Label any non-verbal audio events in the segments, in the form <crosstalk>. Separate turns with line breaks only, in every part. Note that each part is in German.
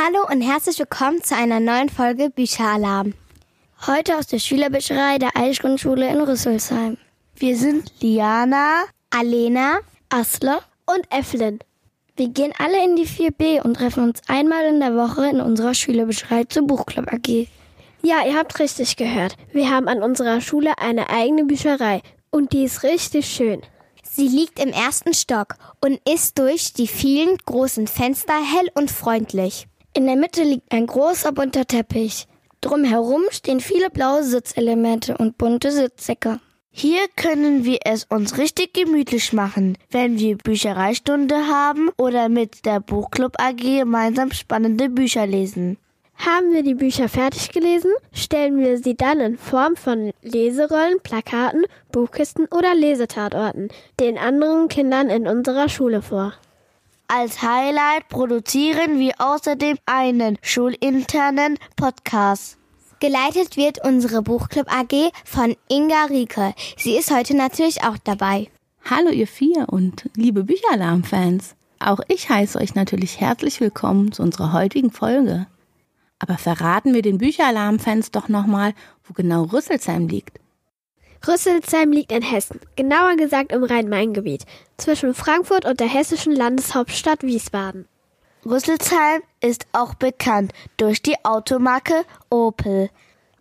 Hallo und herzlich willkommen zu einer neuen Folge Bücheralarm.
Heute aus der Schülerbücherei der Eilgrundschule in Rüsselsheim. Wir sind Liana,
Alena,
Asler
und Evelyn.
Wir gehen alle in die 4b und treffen uns einmal in der Woche in unserer Schülerbücherei zur Buchclub AG.
Ja, ihr habt richtig gehört. Wir haben an unserer Schule eine eigene Bücherei und die ist richtig schön.
Sie liegt im ersten Stock und ist durch die vielen großen Fenster hell und freundlich.
In der Mitte liegt ein großer bunter Teppich. Drumherum stehen viele blaue Sitzelemente und bunte Sitzsäcke.
Hier können wir es uns richtig gemütlich machen, wenn wir Büchereistunde haben oder mit der Buchclub AG gemeinsam spannende Bücher lesen.
Haben wir die Bücher fertig gelesen, stellen wir sie dann in Form von Leserollen, Plakaten, Buchkisten oder Lesetatorten den anderen Kindern in unserer Schule vor.
Als Highlight produzieren wir außerdem einen schulinternen Podcast.
Geleitet wird unsere Buchclub AG von Inga Rieke. Sie ist heute natürlich auch dabei.
Hallo ihr vier und liebe Bücheralarm-Fans. Auch ich heiße euch natürlich herzlich willkommen zu unserer heutigen Folge. Aber verraten wir den Bücheralarm-Fans doch nochmal, wo genau Rüsselsheim liegt.
Rüsselsheim liegt in Hessen, genauer gesagt im Rhein-Main-Gebiet, zwischen Frankfurt und der hessischen Landeshauptstadt Wiesbaden.
Rüsselsheim ist auch bekannt durch die Automarke Opel.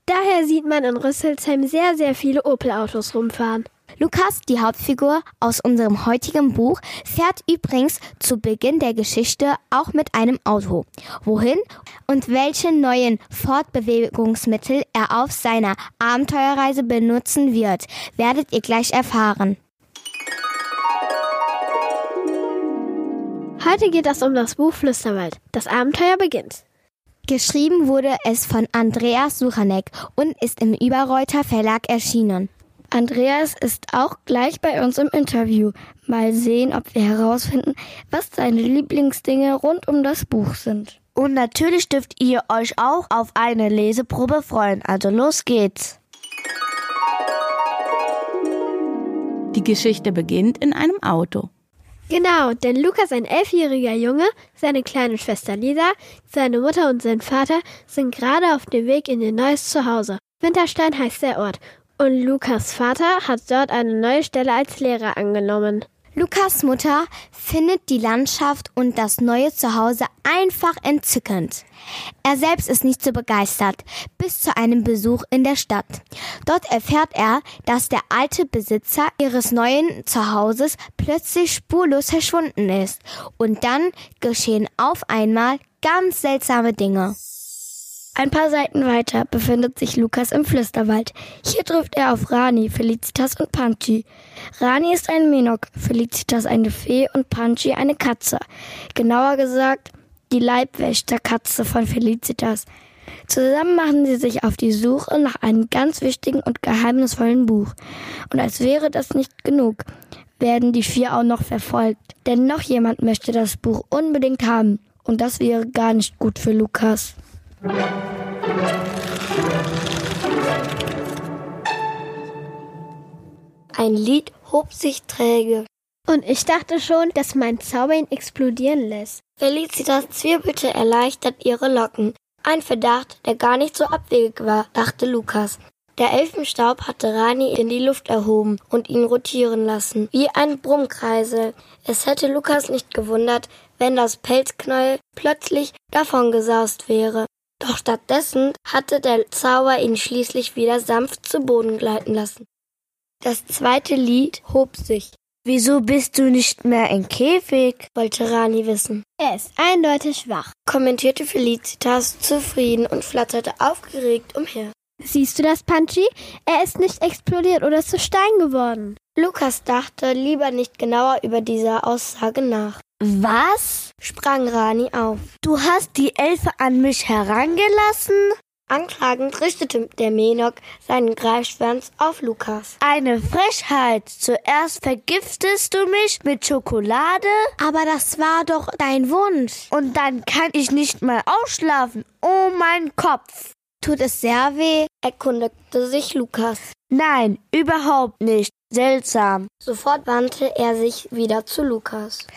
Daher sieht man in Rüsselsheim sehr, sehr viele Opel-Autos rumfahren.
Lukas, die Hauptfigur aus unserem heutigen Buch, fährt übrigens zu Beginn der Geschichte auch mit einem Auto. Wohin und welche neuen Fortbewegungsmittel er auf seiner Abenteuerreise benutzen wird, werdet ihr gleich erfahren.
Heute geht es um das Buch Flüsterwald. Das Abenteuer beginnt.
Geschrieben wurde es von Andreas Suchanek und ist im Überreuter Verlag erschienen.
Andreas ist auch gleich bei uns im Interview. Mal sehen, ob wir herausfinden, was seine Lieblingsdinge rund um das Buch sind.
Und natürlich dürft ihr euch auch auf eine Leseprobe freuen. Also los geht's.
Die Geschichte beginnt in einem Auto.
Genau, denn Lukas, ein elfjähriger Junge, seine kleine Schwester Lisa, seine Mutter und sein Vater sind gerade auf dem Weg in ihr neues Zuhause. Winterstein heißt der Ort und Lukas Vater hat dort eine neue Stelle als Lehrer angenommen.
Lukas Mutter findet die Landschaft und das neue Zuhause einfach entzückend. Er selbst ist nicht so begeistert, bis zu einem Besuch in der Stadt. Dort erfährt er, dass der alte Besitzer ihres neuen Zuhauses plötzlich spurlos verschwunden ist. Und dann geschehen auf einmal ganz seltsame Dinge.
Ein paar Seiten weiter befindet sich Lukas im Flüsterwald. Hier trifft er auf Rani, Felicitas und Panchi. Rani ist ein Menok, Felicitas eine Fee und Panchi eine Katze. Genauer gesagt, die Leibwächterkatze von Felicitas. Zusammen machen sie sich auf die Suche nach einem ganz wichtigen und geheimnisvollen Buch. Und als wäre das nicht genug, werden die vier auch noch verfolgt. Denn noch jemand möchte das Buch unbedingt haben. Und das wäre gar nicht gut für Lukas.
Ein Lied hob sich träge.
Und ich dachte schon, dass mein Zauber ihn explodieren lässt.
Felicitas zwirbelte erleichtert ihre Locken. Ein Verdacht, der gar nicht so abwegig war, dachte Lukas. Der Elfenstaub hatte Rani in die Luft erhoben und ihn rotieren lassen, wie ein Brummkreisel. Es hätte Lukas nicht gewundert, wenn das Pelzknäuel plötzlich davongesaust wäre. Doch stattdessen hatte der Zauber ihn schließlich wieder sanft zu Boden gleiten lassen. Das zweite Lied hob sich. Wieso bist du nicht mehr im Käfig? wollte Rani wissen.
Er ist eindeutig schwach,
kommentierte Felicitas zufrieden und flatterte aufgeregt umher.
Siehst du das, Panchi? Er ist nicht explodiert oder zu Stein geworden.
Lukas dachte lieber nicht genauer über diese Aussage nach.
Was?
sprang Rani auf.
Du hast die Elfe an mich herangelassen?
Anklagend richtete der Menok seinen Greifschwanz auf Lukas.
Eine Frechheit. Zuerst vergiftest du mich mit Schokolade.
Aber das war doch dein Wunsch.
Und dann kann ich nicht mal ausschlafen. Oh mein Kopf.
Tut es sehr weh?
erkundigte sich Lukas.
Nein, überhaupt nicht. Seltsam.
Sofort wandte er sich wieder zu Lukas.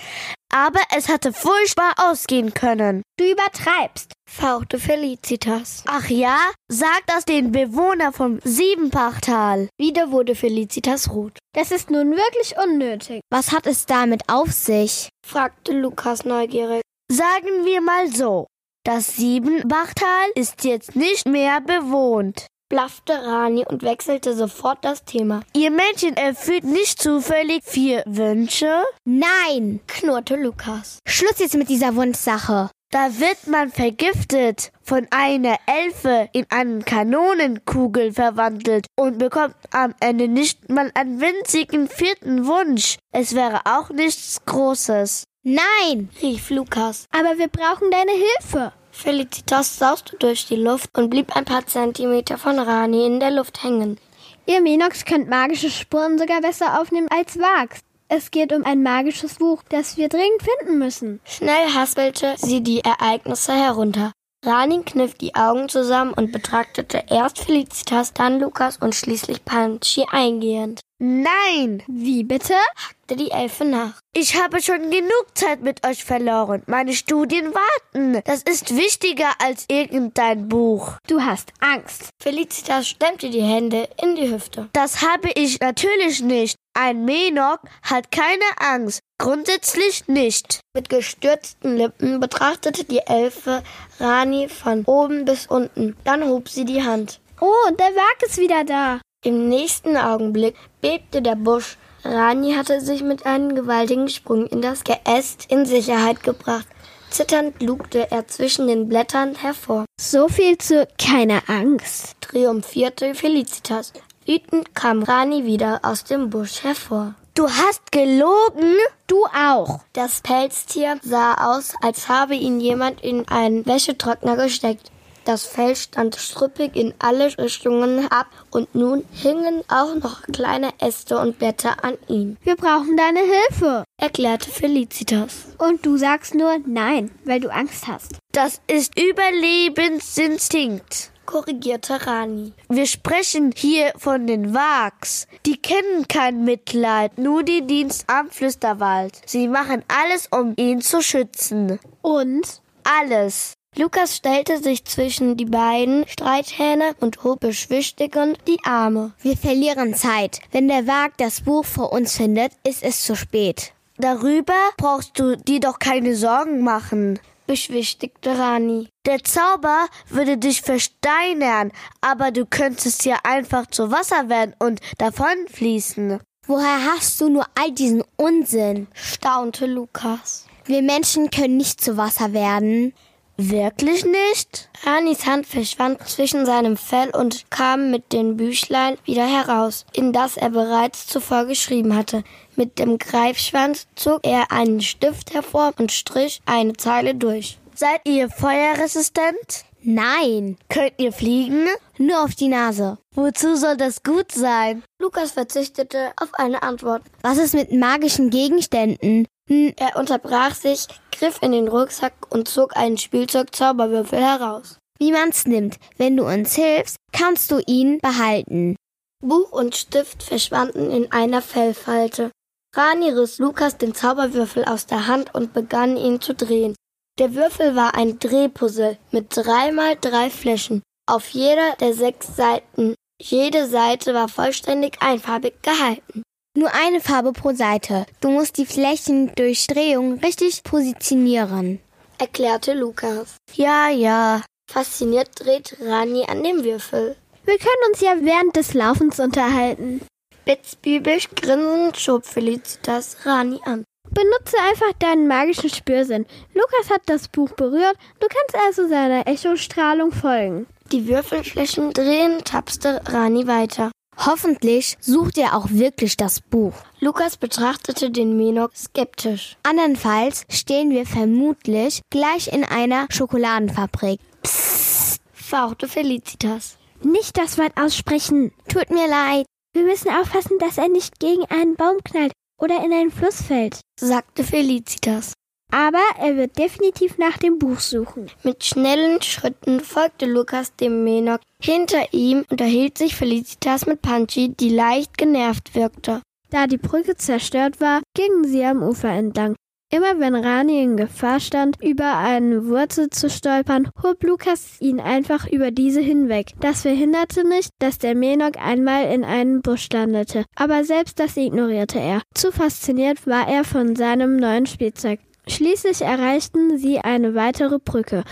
Aber es hätte furchtbar ausgehen können.
Du übertreibst,
fauchte Felicitas.
Ach ja? Sag das den Bewohner vom Siebenbachtal.
Wieder wurde Felicitas rot.
Das ist nun wirklich unnötig.
Was hat es damit auf sich?
fragte Lukas neugierig.
Sagen wir mal so. Das Siebenbachtal ist jetzt nicht mehr bewohnt
blaffte Rani und wechselte sofort das Thema.
Ihr Mädchen erfüllt nicht zufällig vier Wünsche?
Nein,
knurrte Lukas.
Schluss jetzt mit dieser Wunschsache.
Da wird man vergiftet, von einer Elfe in eine Kanonenkugel verwandelt und bekommt am Ende nicht mal einen winzigen vierten Wunsch. Es wäre auch nichts Großes.
Nein,
rief Lukas.
Aber wir brauchen deine Hilfe.
Felicitas sauste durch die Luft und blieb ein paar Zentimeter von Rani in der Luft hängen.
Ihr Minox könnt magische Spuren sogar besser aufnehmen als Wachs. Es geht um ein magisches Buch, das wir dringend finden müssen.
Schnell haspelte sie die Ereignisse herunter. Rani kniff die Augen zusammen und betrachtete erst Felicitas, dann Lukas und schließlich Panchi eingehend.
Nein!
Wie bitte?
hackte die Elfe nach.
Ich habe schon genug Zeit mit euch verloren. Meine Studien warten. Das ist wichtiger als irgendein Buch.
Du hast Angst.
Felicitas stemmte die Hände in die Hüfte.
Das habe ich natürlich nicht. Ein Menok hat keine Angst. Grundsätzlich nicht.
Mit gestürzten Lippen betrachtete die Elfe Rani von oben bis unten. Dann hob sie die Hand.
Oh, der Wag ist wieder da.
Im nächsten Augenblick bebte der Busch. Rani hatte sich mit einem gewaltigen Sprung in das Geäst in Sicherheit gebracht. Zitternd lugte er zwischen den Blättern hervor.
So viel zu keine Angst,
triumphierte Felicitas. Wütend kam Rani wieder aus dem Busch hervor.
Du hast gelogen?
Du auch.
Das Pelztier sah aus, als habe ihn jemand in einen Wäschetrockner gesteckt. Das Fell stand strüppig in alle Richtungen ab und nun hingen auch noch kleine Äste und Blätter an ihm.
Wir brauchen deine Hilfe,
erklärte Felicitas.
Und du sagst nur nein, weil du Angst hast.
Das ist Überlebensinstinkt
korrigierte Rani.
Wir sprechen hier von den Wags. Die kennen kein Mitleid, nur die Dienst am Flüsterwald. Sie machen alles, um ihn zu schützen.
Und?
Alles.
Lukas stellte sich zwischen die beiden Streithähne und hob beschwichtigend die Arme.
Wir verlieren Zeit. Wenn der Wag das Buch vor uns findet, ist es zu spät.
Darüber brauchst du dir doch keine Sorgen machen,
beschwichtigte Rani.
Der Zauber würde dich versteinern, aber du könntest ja einfach zu Wasser werden und davonfließen.
Woher hast du nur all diesen Unsinn?
staunte Lukas.
Wir Menschen können nicht zu Wasser werden.
Wirklich nicht?
Ranis Hand verschwand zwischen seinem Fell und kam mit dem Büchlein wieder heraus, in das er bereits zuvor geschrieben hatte. Mit dem Greifschwanz zog er einen Stift hervor und strich eine Zeile durch.
Seid ihr feuerresistent?
Nein.
Könnt ihr fliegen?
Nur auf die Nase.
Wozu soll das gut sein?
Lukas verzichtete auf eine Antwort.
Was ist mit magischen Gegenständen?
Hm, er unterbrach sich, griff in den Rucksack und zog einen Spielzeugzauberwürfel heraus.
Wie man's nimmt. Wenn du uns hilfst, kannst du ihn behalten.
Buch und Stift verschwanden in einer Fellfalte. Rani riss Lukas den Zauberwürfel aus der Hand und begann ihn zu drehen. Der Würfel war ein Drehpuzzle mit dreimal drei Flächen auf jeder der sechs Seiten. Jede Seite war vollständig einfarbig gehalten.
Nur eine Farbe pro Seite. Du musst die Flächen durch Drehung richtig positionieren,
erklärte Lukas.
Ja, ja.
Fasziniert dreht Rani an dem Würfel.
Wir können uns ja während des Laufens unterhalten.
Spitzbübisch grinsend schob Felicitas Rani an.
Benutze einfach deinen magischen Spürsinn. Lukas hat das Buch berührt, du kannst also seiner Echostrahlung folgen.
Die Würfelflächen drehen, tapste Rani weiter.
Hoffentlich sucht er auch wirklich das Buch.
Lukas betrachtete den Menok skeptisch.
Andernfalls stehen wir vermutlich gleich in einer Schokoladenfabrik.
Psst, fauchte Felicitas.
Nicht das Wort aussprechen.
Tut mir leid.
Wir müssen aufpassen, dass er nicht gegen einen Baum knallt oder in einen Fluss fällt,
sagte Felicitas.
Aber er wird definitiv nach dem Buch suchen.
Mit schnellen Schritten folgte Lukas dem Menok. Hinter ihm unterhielt sich Felicitas mit Panchi, die leicht genervt wirkte.
Da die Brücke zerstört war, gingen sie am Ufer entlang. Immer wenn Rani in Gefahr stand, über eine Wurzel zu stolpern, hob Lukas ihn einfach über diese hinweg. Das verhinderte nicht, dass der Menok einmal in einen Busch landete, aber selbst das ignorierte er. Zu fasziniert war er von seinem neuen Spielzeug. Schließlich erreichten sie eine weitere Brücke.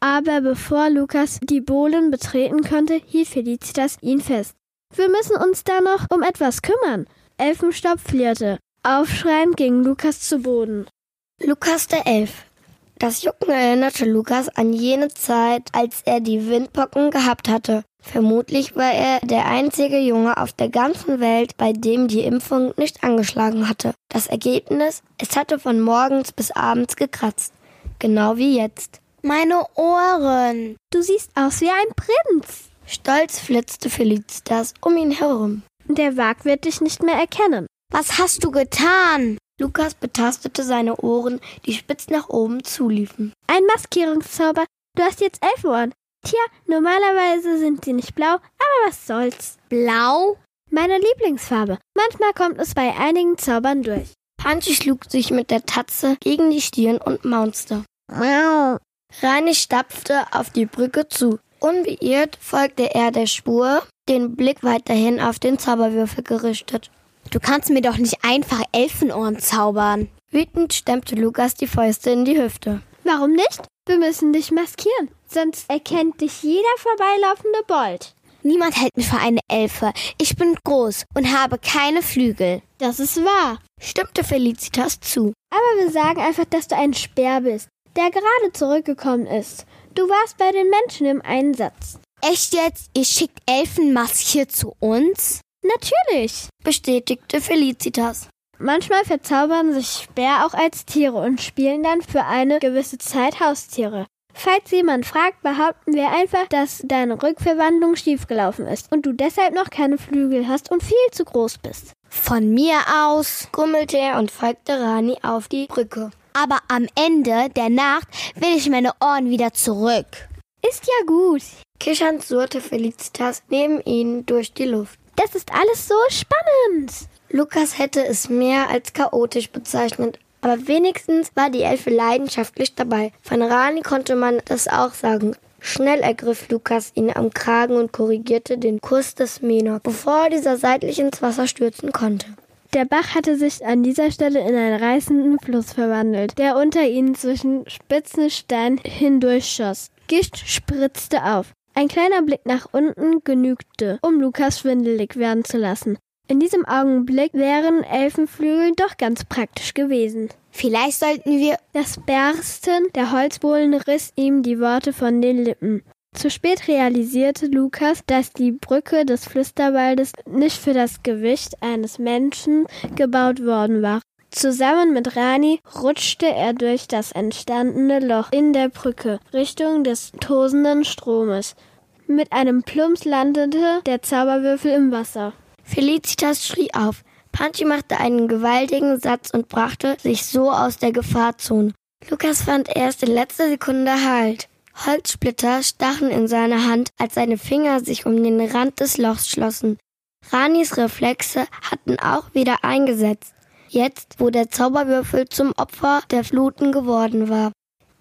Aber bevor Lukas die Bohlen betreten konnte, hielt Felicitas ihn fest. Wir müssen uns da noch um etwas kümmern. Elfenstaub flirrte. Aufschreiend ging Lukas zu Boden.
Lukas der Elf. Das Jucken erinnerte Lukas an jene Zeit, als er die Windpocken gehabt hatte. Vermutlich war er der einzige Junge auf der ganzen Welt, bei dem die Impfung nicht angeschlagen hatte. Das Ergebnis, es hatte von morgens bis abends gekratzt. Genau wie jetzt.
Meine Ohren.
Du siehst aus wie ein Prinz.
Stolz flitzte Felicitas um ihn herum.
Der Wag wird dich nicht mehr erkennen.
Was hast du getan?
Lukas betastete seine Ohren, die spitz nach oben zuliefen.
Ein Maskierungszauber. Du hast jetzt elf Ohren. Tja, normalerweise sind sie nicht blau, aber was soll's.
Blau?
Meine Lieblingsfarbe. Manchmal kommt es bei einigen Zaubern durch.
Punchy schlug sich mit der Tatze gegen die Stirn und maunzte.
Miau.
Rani stapfte auf die Brücke zu. Unbeirrt folgte er der Spur, den Blick weiterhin auf den Zauberwürfel gerichtet.
Du kannst mir doch nicht einfach Elfenohren zaubern.
Wütend stemmte Lukas die Fäuste in die Hüfte.
Warum nicht? Wir müssen dich maskieren, sonst erkennt dich jeder vorbeilaufende Bold.
Niemand hält mich für eine Elfe. Ich bin groß und habe keine Flügel.
Das ist wahr.
Stimmte Felicitas zu.
Aber wir sagen einfach, dass du ein Speer bist, der gerade zurückgekommen ist. Du warst bei den Menschen im Einsatz.
Echt jetzt? Ihr schickt Elfenmaske zu uns?
Natürlich.
bestätigte Felicitas.
Manchmal verzaubern sich Speer auch als Tiere und spielen dann für eine gewisse Zeit Haustiere. Falls jemand fragt, behaupten wir einfach, dass deine Rückverwandlung schiefgelaufen ist und du deshalb noch keine Flügel hast und viel zu groß bist.
Von mir aus.
grummelte er und folgte Rani auf die Brücke.
Aber am Ende der Nacht will ich meine Ohren wieder zurück.
Ist ja gut.
Kichernd surrte Felicitas neben ihnen durch die Luft.
Das ist alles so spannend.
Lukas hätte es mehr als chaotisch bezeichnet, aber wenigstens war die Elfe leidenschaftlich dabei. Von Rani konnte man das auch sagen. Schnell ergriff Lukas ihn am Kragen und korrigierte den Kurs des Menok, bevor dieser seitlich ins Wasser stürzen konnte.
Der Bach hatte sich an dieser Stelle in einen reißenden Fluss verwandelt, der unter ihnen zwischen spitzen Steinen hindurchschoss. Gischt spritzte auf. Ein kleiner Blick nach unten genügte, um Lukas schwindelig werden zu lassen. In diesem Augenblick wären Elfenflügel doch ganz praktisch gewesen.
Vielleicht sollten wir.
Das Bersten der Holzbohlen riss ihm die Worte von den Lippen. Zu spät realisierte Lukas, dass die Brücke des Flüsterwaldes nicht für das Gewicht eines Menschen gebaut worden war. Zusammen mit Rani rutschte er durch das entstandene Loch in der Brücke Richtung des tosenden Stromes. Mit einem Plumps landete der Zauberwürfel im Wasser.
Felicitas schrie auf. Punchy machte einen gewaltigen Satz und brachte sich so aus der Gefahrzone. Lukas fand erst in letzter Sekunde Halt. Holzsplitter stachen in seine Hand, als seine Finger sich um den Rand des Lochs schlossen. Ranis Reflexe hatten auch wieder eingesetzt. Jetzt, wo der Zauberwürfel zum Opfer der Fluten geworden war.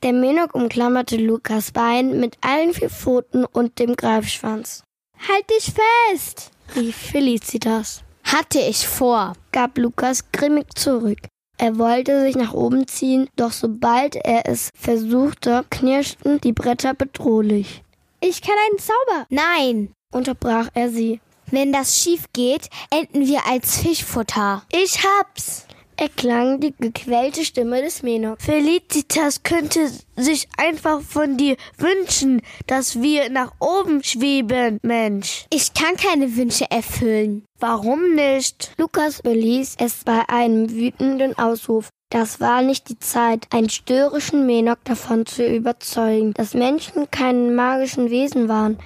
Der Menok umklammerte Lukas Bein mit allen vier Pfoten und dem Greifschwanz.
Halt dich fest!
rief Felicitas.
Hatte ich vor.
gab Lukas grimmig zurück. Er wollte sich nach oben ziehen, doch sobald er es versuchte, knirschten die Bretter bedrohlich.
Ich kann einen Zauber.
Nein.
Unterbrach er sie.
Wenn das schief geht, enden wir als Fischfutter.
Ich hab's! Erklang die gequälte Stimme des Menok.
Felicitas könnte sich einfach von dir wünschen, dass wir nach oben schweben, Mensch.
Ich kann keine Wünsche erfüllen.
Warum nicht?
Lukas beließ es bei einem wütenden Ausruf. Das war nicht die Zeit, einen störrischen Menok davon zu überzeugen, dass Menschen keine magischen Wesen waren,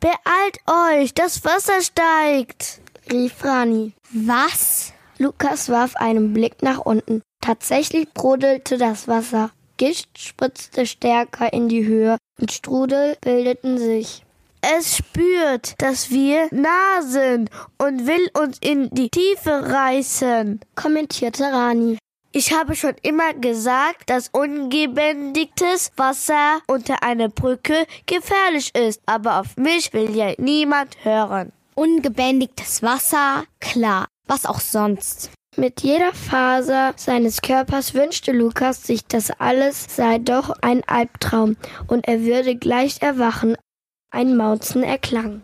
Beeilt euch, das Wasser steigt.
rief Rani.
Was?
Lukas warf einen Blick nach unten. Tatsächlich brodelte das Wasser. Gischt spritzte stärker in die Höhe und Strudel bildeten sich.
Es spürt, dass wir nah sind und will uns in die Tiefe reißen.
Kommentierte Rani.
Ich habe schon immer gesagt, dass ungebändigtes Wasser unter einer Brücke gefährlich ist, aber auf mich will ja niemand hören.
Ungebändigtes Wasser, klar, was auch sonst.
Mit jeder Faser seines Körpers wünschte Lukas sich, dass alles sei doch ein Albtraum und er würde gleich erwachen. Ein Mauzen erklang.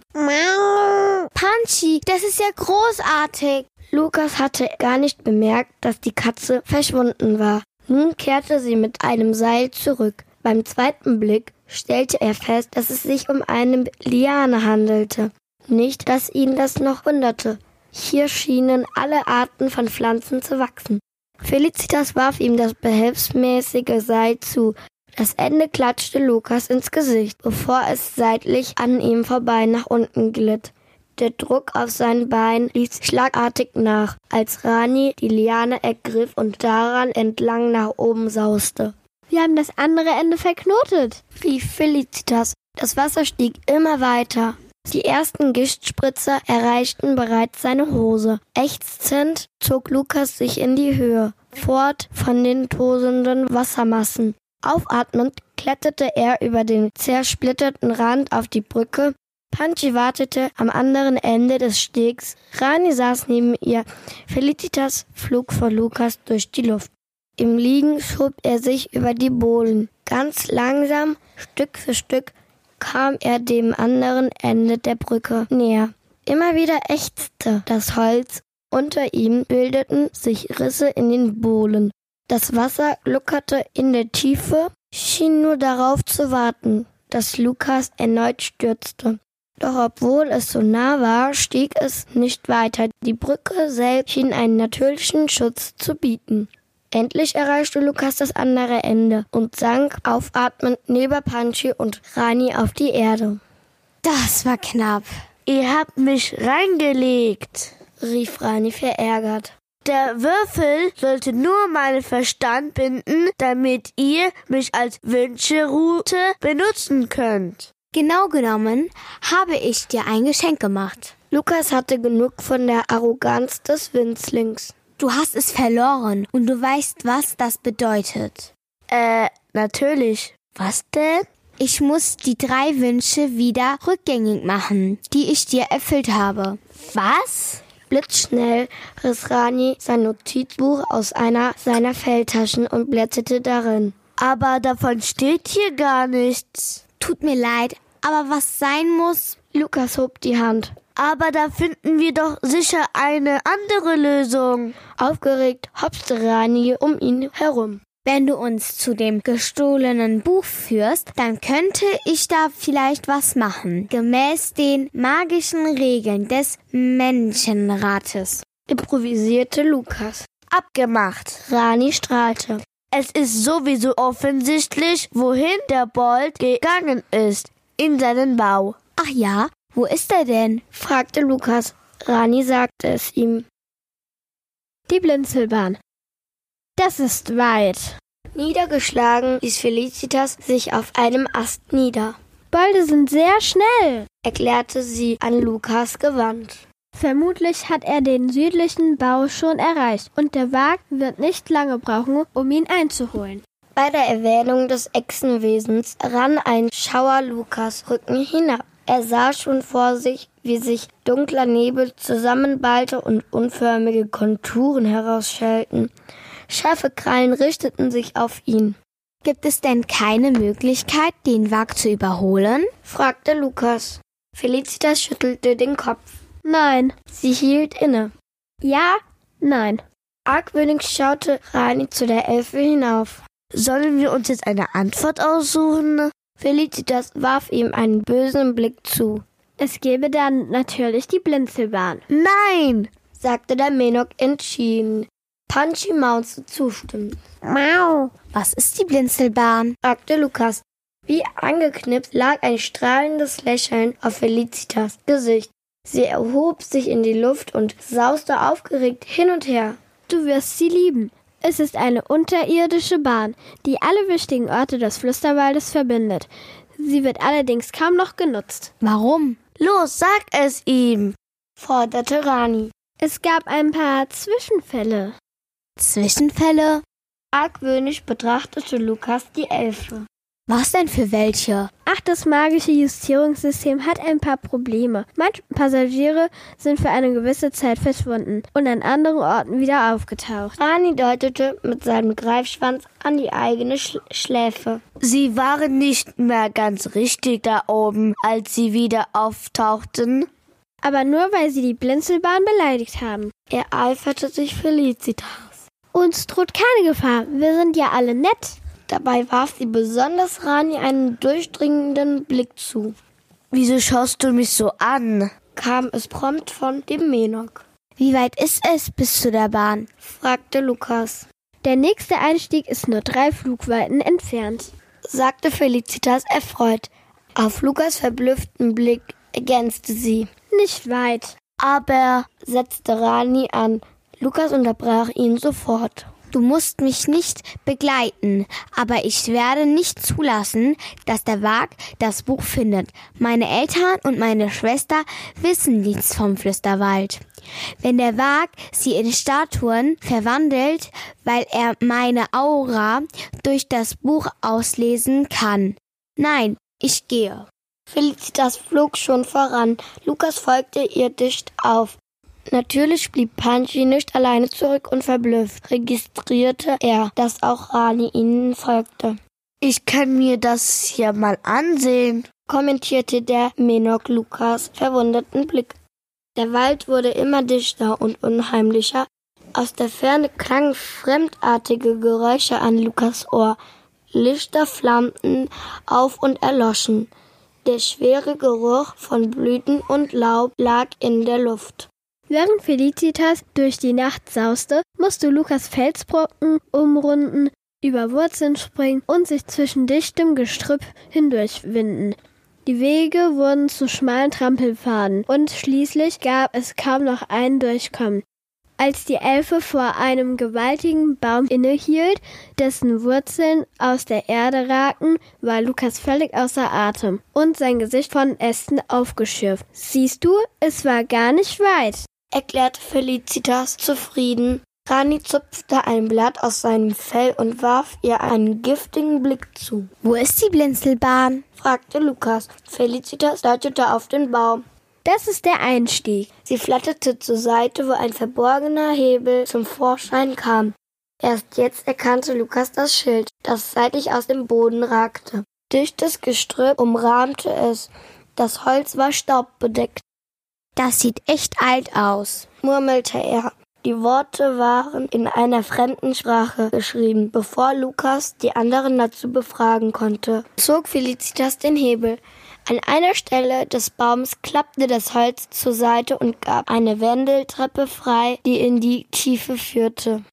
Punchy, das ist ja großartig.
Lukas hatte gar nicht bemerkt, dass die Katze verschwunden war. Nun kehrte sie mit einem Seil zurück. Beim zweiten Blick stellte er fest, dass es sich um eine Liane handelte. Nicht, dass ihn das noch wunderte. Hier schienen alle Arten von Pflanzen zu wachsen. Felicitas warf ihm das behelfsmäßige Seil zu. Das Ende klatschte Lukas ins Gesicht, bevor es seitlich an ihm vorbei nach unten glitt. Der Druck auf sein Bein ließ schlagartig nach, als Rani die Liane ergriff und daran entlang nach oben sauste.
Wir haben das andere Ende verknotet,
rief Felicitas. Das Wasser stieg immer weiter. Die ersten Gichtspritzer erreichten bereits seine Hose. Ächzend zog Lukas sich in die Höhe, fort von den tosenden Wassermassen. Aufatmend kletterte er über den zersplitterten Rand auf die Brücke. Panchi wartete am anderen Ende des Stegs. Rani saß neben ihr. Felicitas flog vor Lukas durch die Luft. Im Liegen schob er sich über die Bohlen. Ganz langsam, Stück für Stück, kam er dem anderen Ende der Brücke näher. Immer wieder ächzte das Holz. Unter ihm bildeten sich Risse in den Bohlen. Das Wasser gluckerte in der Tiefe, schien nur darauf zu warten, dass Lukas erneut stürzte. Doch obwohl es so nah war, stieg es nicht weiter. Die Brücke selbst schien einen natürlichen Schutz zu bieten. Endlich erreichte Lukas das andere Ende und sank aufatmend neben Panchi und Rani auf die Erde.
Das war knapp.
Ihr habt mich reingelegt,
rief Rani verärgert.
Der Würfel sollte nur meinen Verstand binden, damit ihr mich als Wünscheroute benutzen könnt.
Genau genommen habe ich dir ein Geschenk gemacht.
Lukas hatte genug von der Arroganz des Winzlings.
Du hast es verloren und du weißt, was das bedeutet.
Äh, natürlich. Was denn?
Ich muss die drei Wünsche wieder rückgängig machen, die ich dir erfüllt habe.
Was?
Blitzschnell riss Rani sein Notizbuch aus einer seiner Feldtaschen und blätterte darin.
Aber davon steht hier gar nichts.
Tut mir leid, aber was sein muss.
Lukas hob die Hand.
Aber da finden wir doch sicher eine andere Lösung.
Aufgeregt hopste Rani um ihn herum.
Wenn du uns zu dem gestohlenen Buch führst, dann könnte ich da vielleicht was machen. Gemäß den magischen Regeln des Menschenrates.
Improvisierte Lukas.
Abgemacht.
Rani strahlte.
Es ist sowieso offensichtlich, wohin der Bolt gegangen ist. In seinen Bau.
Ach ja, wo ist er denn?
fragte Lukas. Rani sagte es ihm.
Die Blinzelbahn. Das ist weit.
Niedergeschlagen ließ Felicitas sich auf einem Ast nieder.
Bolde sind sehr schnell,
erklärte sie an Lukas gewandt.
Vermutlich hat er den südlichen Bau schon erreicht und der Wagen wird nicht lange brauchen, um ihn einzuholen.
Bei der Erwähnung des Echsenwesens rann ein Schauer Lukas Rücken hinab. Er sah schon vor sich, wie sich dunkler Nebel zusammenballte und unförmige Konturen herausschälten. Scharfe Krallen richteten sich auf ihn.
Gibt es denn keine Möglichkeit, den Wag zu überholen?
fragte Lukas. Felicitas schüttelte den Kopf.
Nein.
Sie hielt inne.
Ja, nein.
Argwöhnig schaute Rani zu der Elfe hinauf.
Sollen wir uns jetzt eine Antwort aussuchen?
Felicitas warf ihm einen bösen Blick zu.
Es gäbe dann natürlich die Blinzelbahn.
Nein,
sagte der Menok entschieden. Punchy maunzte zustimmend.
Mau. Was ist die Blinzelbahn?
fragte Lukas. Wie angeknipst lag ein strahlendes Lächeln auf Felicitas Gesicht. Sie erhob sich in die Luft und sauste aufgeregt hin und her.
Du wirst sie lieben. Es ist eine unterirdische Bahn, die alle wichtigen Orte des Flüsterwaldes verbindet. Sie wird allerdings kaum noch genutzt.
Warum?
Los, sag es ihm,
forderte Rani.
Es gab ein paar Zwischenfälle.
Zwischenfälle?
Argwöhnisch betrachtete Lukas die Elfe.
Was denn für welche?
Ach, das magische Justierungssystem hat ein paar Probleme. Manche Passagiere sind für eine gewisse Zeit verschwunden und an anderen Orten wieder aufgetaucht.
Rani deutete mit seinem Greifschwanz an die eigene Sch Schläfe.
Sie waren nicht mehr ganz richtig da oben, als sie wieder auftauchten.
Aber nur weil sie die Blinzelbahn beleidigt haben.
Er eiferte sich Felicitas.
Uns droht keine Gefahr. Wir sind ja alle nett.
Dabei warf sie besonders Rani einen durchdringenden Blick zu.
Wieso schaust du mich so an?
kam es prompt von dem Menok.
Wie weit ist es bis zu der Bahn?
fragte Lukas.
Der nächste Einstieg ist nur drei Flugweiten entfernt,
sagte Felicitas erfreut. Auf Lukas verblüfften Blick ergänzte sie.
Nicht weit.
Aber setzte Rani an. Lukas unterbrach ihn sofort.
Du musst mich nicht begleiten, aber ich werde nicht zulassen, dass der Wag das Buch findet. Meine Eltern und meine Schwester wissen nichts vom Flüsterwald. Wenn der Wag sie in Statuen verwandelt, weil er meine Aura durch das Buch auslesen kann. Nein, ich gehe.
Felicitas flog schon voran. Lukas folgte ihr dicht auf. Natürlich blieb Panchi nicht alleine zurück und verblüfft registrierte er, dass auch Rani ihnen folgte.
Ich kann mir das ja mal ansehen,
kommentierte der Menok Lukas verwunderten Blick. Der Wald wurde immer dichter und unheimlicher. Aus der Ferne klangen fremdartige Geräusche an Lukas Ohr. Lichter flammten auf und erloschen. Der schwere Geruch von Blüten und Laub lag in der Luft.
Während Felicitas durch die Nacht sauste, musste Lukas Felsbrocken umrunden, über Wurzeln springen und sich zwischen dichtem Gestrüpp hindurchwinden. Die Wege wurden zu schmalen Trampelpfaden und schließlich gab es kaum noch ein Durchkommen. Als die Elfe vor einem gewaltigen Baum innehielt, dessen Wurzeln aus der Erde ragten, war Lukas völlig außer Atem und sein Gesicht von Ästen aufgeschürft. Siehst du, es war gar nicht weit
erklärte Felicitas zufrieden. Rani zupfte ein Blatt aus seinem Fell und warf ihr einen giftigen Blick zu.
Wo ist die Blinzelbahn?
fragte Lukas. Felicitas deutete auf den Baum.
Das ist der Einstieg.
Sie flatterte zur Seite, wo ein verborgener Hebel zum Vorschein kam. Erst jetzt erkannte Lukas das Schild, das seitlich aus dem Boden ragte. Dichtes Gestrüpp umrahmte es. Das Holz war staubbedeckt.
Das sieht echt alt aus,
murmelte er. Die Worte waren in einer fremden Sprache geschrieben. Bevor Lukas die anderen dazu befragen konnte, zog Felicitas den Hebel. An einer Stelle des Baums klappte das Holz zur Seite und gab eine Wendeltreppe frei, die in die Tiefe führte.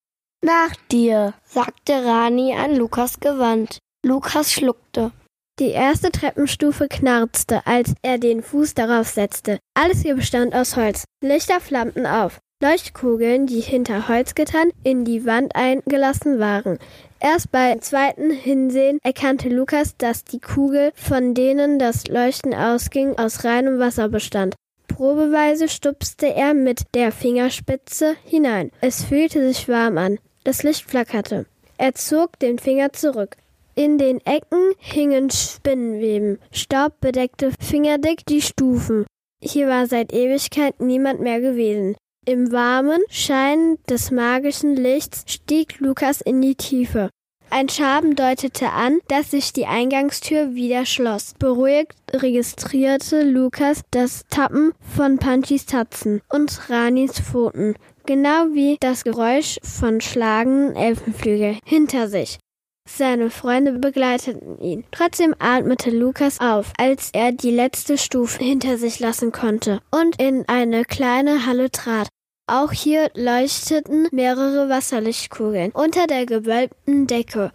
Nach dir,
sagte Rani an Lukas gewandt. Lukas schluckte.
Die erste Treppenstufe knarzte, als er den Fuß darauf setzte. Alles hier bestand aus Holz. Lichter flammten auf. Leuchtkugeln, die hinter Holzgittern in die Wand eingelassen waren. Erst beim zweiten Hinsehen erkannte Lukas, dass die Kugel, von denen das Leuchten ausging, aus reinem Wasser bestand. Probeweise stupste er mit der Fingerspitze hinein. Es fühlte sich warm an. Das Licht flackerte. Er zog den Finger zurück. In den Ecken hingen Spinnenweben, staubbedeckte fingerdick die Stufen. Hier war seit Ewigkeit niemand mehr gewesen. Im warmen Schein des magischen Lichts stieg Lukas in die Tiefe. Ein Schaben deutete an, dass sich die Eingangstür wieder schloss. Beruhigt registrierte Lukas das Tappen von Panchis Tatzen und Ranis Pfoten, genau wie das Geräusch von schlagenden Elfenflügel hinter sich. Seine Freunde begleiteten ihn. Trotzdem atmete Lukas auf, als er die letzte Stufe hinter sich lassen konnte und in eine kleine Halle trat. Auch hier leuchteten mehrere Wasserlichtkugeln unter der gewölbten Decke.